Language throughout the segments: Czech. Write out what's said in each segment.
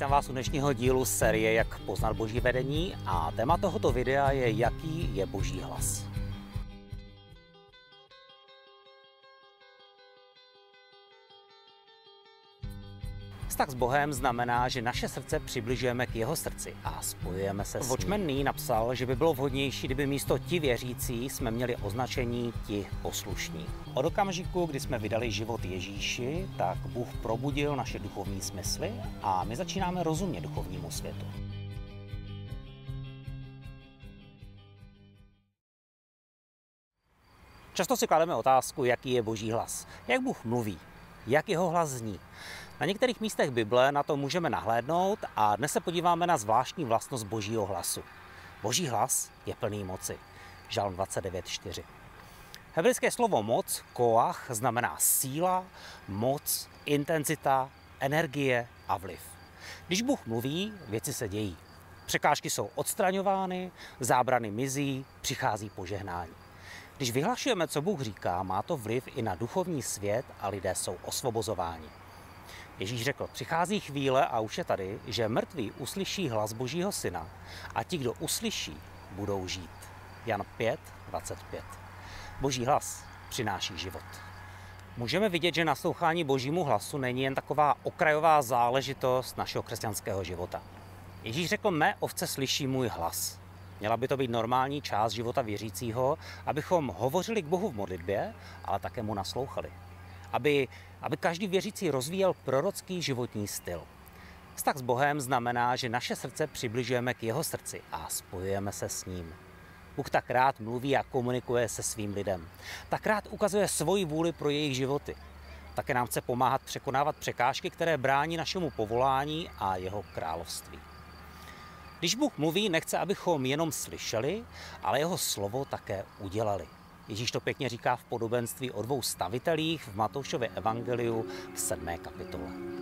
Vítám vás u dnešního dílu série Jak poznat boží vedení a téma tohoto videa je Jaký je boží hlas. Vztah s Bohem znamená, že naše srdce přibližujeme k jeho srdci a spojujeme se s ním. Watchman Nee napsal, že by bylo vhodnější, kdyby místo ti věřící jsme měli označení ti poslušní. Od okamžiku, kdy jsme vydali život Ježíši, tak Bůh probudil naše duchovní smysly a my začínáme rozumět duchovnímu světu. Často si klademe otázku, jaký je boží hlas. Jak Bůh mluví? Jak jeho hlas zní? Na některých místech Bible na to můžeme nahlédnout a dnes se podíváme na zvláštní vlastnost božího hlasu. Boží hlas je plný moci. Žalm 29.4. Hebrejské slovo moc, koach, znamená síla, moc, intenzita, energie a vliv. Když Bůh mluví, věci se dějí. Překážky jsou odstraňovány, zábrany mizí, přichází požehnání. Když vyhlašujeme, co Bůh říká, má to vliv i na duchovní svět a lidé jsou osvobozováni. Ježíš řekl, přichází chvíle a už je tady, že mrtví uslyší hlas Božího syna a ti, kdo uslyší, budou žít. Jan 5, 25. Boží hlas přináší život. Můžeme vidět, že naslouchání Božímu hlasu není jen taková okrajová záležitost našeho křesťanského života. Ježíš řekl, mé ovce slyší můj hlas. Měla by to být normální část života věřícího, abychom hovořili k Bohu v modlitbě, ale také mu naslouchali aby, aby každý věřící rozvíjel prorocký životní styl. Vztah s Bohem znamená, že naše srdce přibližujeme k jeho srdci a spojujeme se s ním. Bůh tak rád mluví a komunikuje se svým lidem. Tak rád ukazuje svoji vůli pro jejich životy. Také nám chce pomáhat překonávat překážky, které brání našemu povolání a jeho království. Když Bůh mluví, nechce, abychom jenom slyšeli, ale jeho slovo také udělali. Ježíš to pěkně říká v podobenství o dvou stavitelích v Matoušově evangeliu v 7. kapitole.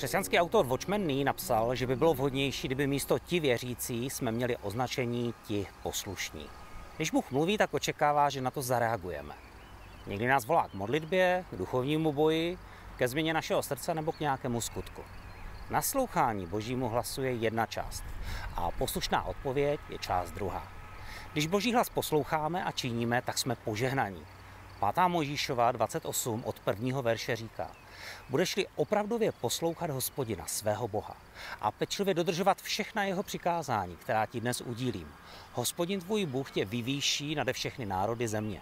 Křesťanský autor Watchman Nee napsal, že by bylo vhodnější, kdyby místo ti věřící jsme měli označení ti poslušní. Když Bůh mluví, tak očekává, že na to zareagujeme. Někdy nás volá k modlitbě, k duchovnímu boji, ke změně našeho srdce nebo k nějakému skutku. Naslouchání božímu hlasu je jedna část a poslušná odpověď je část druhá. Když boží hlas posloucháme a činíme, tak jsme požehnaní. 5. Možíšova 28 od prvního verše říká Budeš-li opravdově poslouchat hospodina, svého Boha, a pečlivě dodržovat všechna jeho přikázání, která ti dnes udílím, hospodin tvůj Bůh tě vyvýší nade všechny národy země.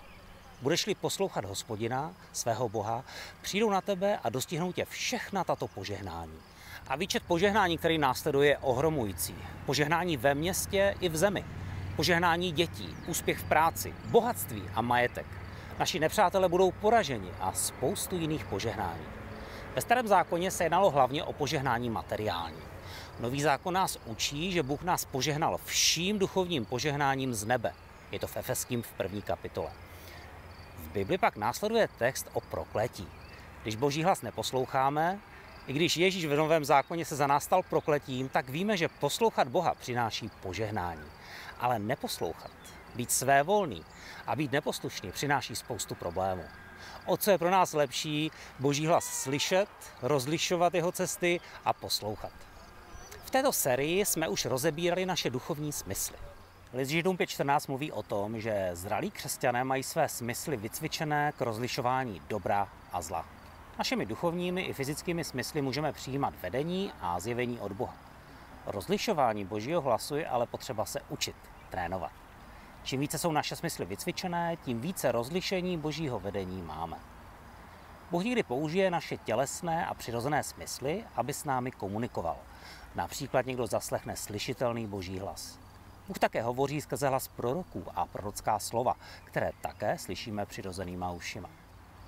Budeš-li poslouchat hospodina, svého Boha, přijdou na tebe a dostihnou tě všechna tato požehnání. A výčet požehnání, který následuje, je ohromující. Požehnání ve městě i v zemi. Požehnání dětí, úspěch v práci, bohatství a majetek. Naši nepřátelé budou poraženi a spoustu jiných požehnání. Ve starém zákoně se jednalo hlavně o požehnání materiální. Nový zákon nás učí, že Bůh nás požehnal vším duchovním požehnáním z nebe. Je to v Efeským v první kapitole. V Bibli pak následuje text o prokletí. Když boží hlas neposloucháme, i když Ježíš v Novém zákoně se za nás stal prokletím, tak víme, že poslouchat Boha přináší požehnání. Ale neposlouchat, být svévolný a být neposlušný přináší spoustu problémů o co je pro nás lepší boží hlas slyšet, rozlišovat jeho cesty a poslouchat. V této sérii jsme už rozebírali naše duchovní smysly. List Židům 5.14 mluví o tom, že zralí křesťané mají své smysly vycvičené k rozlišování dobra a zla. Našimi duchovními i fyzickými smysly můžeme přijímat vedení a zjevení od Boha. Rozlišování božího hlasu je ale potřeba se učit, trénovat. Čím více jsou naše smysly vycvičené, tím více rozlišení božího vedení máme. Bůh někdy použije naše tělesné a přirozené smysly, aby s námi komunikoval. Například někdo zaslechne slyšitelný boží hlas. Bůh také hovoří skrze hlas proroků a prorocká slova, které také slyšíme přirozenýma ušima.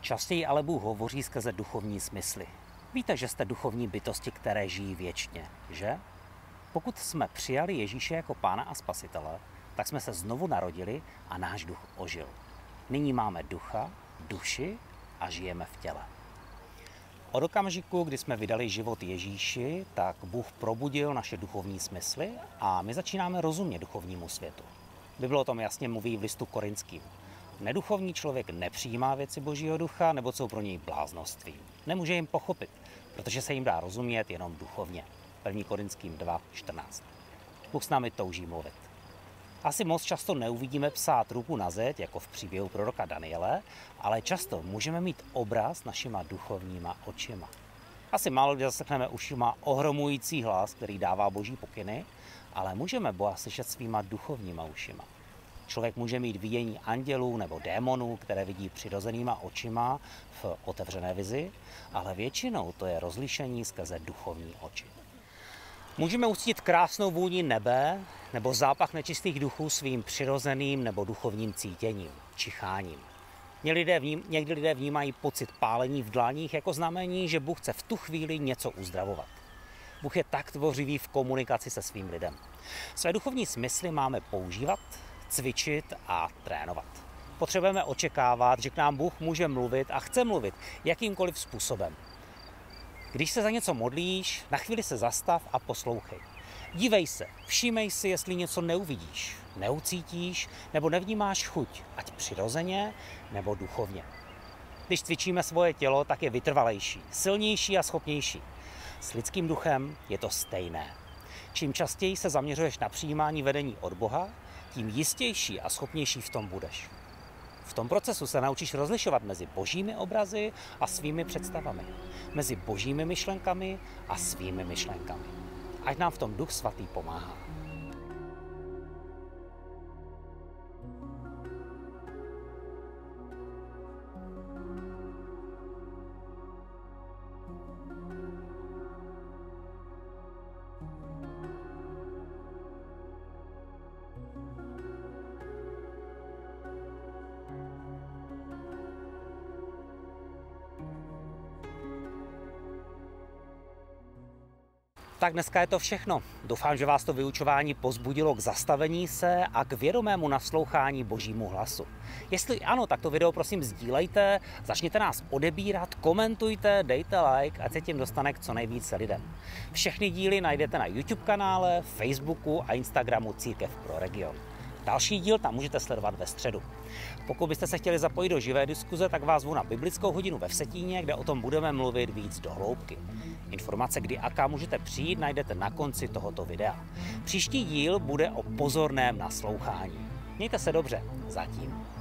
Častěji ale Bůh hovoří skrze duchovní smysly. Víte, že jste duchovní bytosti, které žijí věčně, že? Pokud jsme přijali Ježíše jako pána a spasitele, tak jsme se znovu narodili a náš duch ožil. Nyní máme ducha duši a žijeme v těle. Od okamžiku, kdy jsme vydali život Ježíši, tak Bůh probudil naše duchovní smysly a my začínáme rozumět duchovnímu světu. Bible o tom jasně mluví v listu korinským. Neduchovní člověk nepřijímá věci Božího ducha, nebo jsou pro něj bláznoství. Nemůže jim pochopit, protože se jim dá rozumět jenom duchovně. 1. Korinským 2.14. Bůh s námi touží mluvit. Asi moc často neuvidíme psát ruku na zeď, jako v příběhu proroka Daniele, ale často můžeme mít obraz našima duchovníma očima. Asi málo kdy zasekneme ušima ohromující hlas, který dává boží pokyny, ale můžeme Boha slyšet svýma duchovníma ušima. Člověk může mít vidění andělů nebo démonů, které vidí přirozenýma očima v otevřené vizi, ale většinou to je rozlišení skrze duchovní oči. Můžeme uctítit krásnou vůni nebe nebo zápach nečistých duchů svým přirozeným nebo duchovním cítěním, čicháním. Někdy lidé vnímají pocit pálení v dlaních jako znamení, že Bůh chce v tu chvíli něco uzdravovat. Bůh je tak tvořivý v komunikaci se svým lidem. Své duchovní smysly máme používat, cvičit a trénovat. Potřebujeme očekávat, že k nám Bůh může mluvit a chce mluvit jakýmkoliv způsobem. Když se za něco modlíš, na chvíli se zastav a poslouchej. Dívej se, všímej si, jestli něco neuvidíš, neucítíš nebo nevnímáš chuť, ať přirozeně nebo duchovně. Když cvičíme svoje tělo, tak je vytrvalejší, silnější a schopnější. S lidským duchem je to stejné. Čím častěji se zaměřuješ na přijímání vedení od Boha, tím jistější a schopnější v tom budeš. V tom procesu se naučíš rozlišovat mezi božími obrazy a svými představami, mezi božími myšlenkami a svými myšlenkami. Ať nám v tom Duch Svatý pomáhá. Tak dneska je to všechno. Doufám, že vás to vyučování pozbudilo k zastavení se a k vědomému naslouchání božímu hlasu. Jestli ano, tak to video prosím sdílejte, začněte nás odebírat, komentujte, dejte like, ať se tím dostane k co nejvíce lidem. Všechny díly najdete na YouTube kanále, Facebooku a Instagramu Církev pro region. Další díl tam můžete sledovat ve středu. Pokud byste se chtěli zapojit do živé diskuze, tak vás zvu na biblickou hodinu ve Vsetíně, kde o tom budeme mluvit víc do hloubky. Informace, kdy a kam můžete přijít, najdete na konci tohoto videa. Příští díl bude o pozorném naslouchání. Mějte se dobře. Zatím.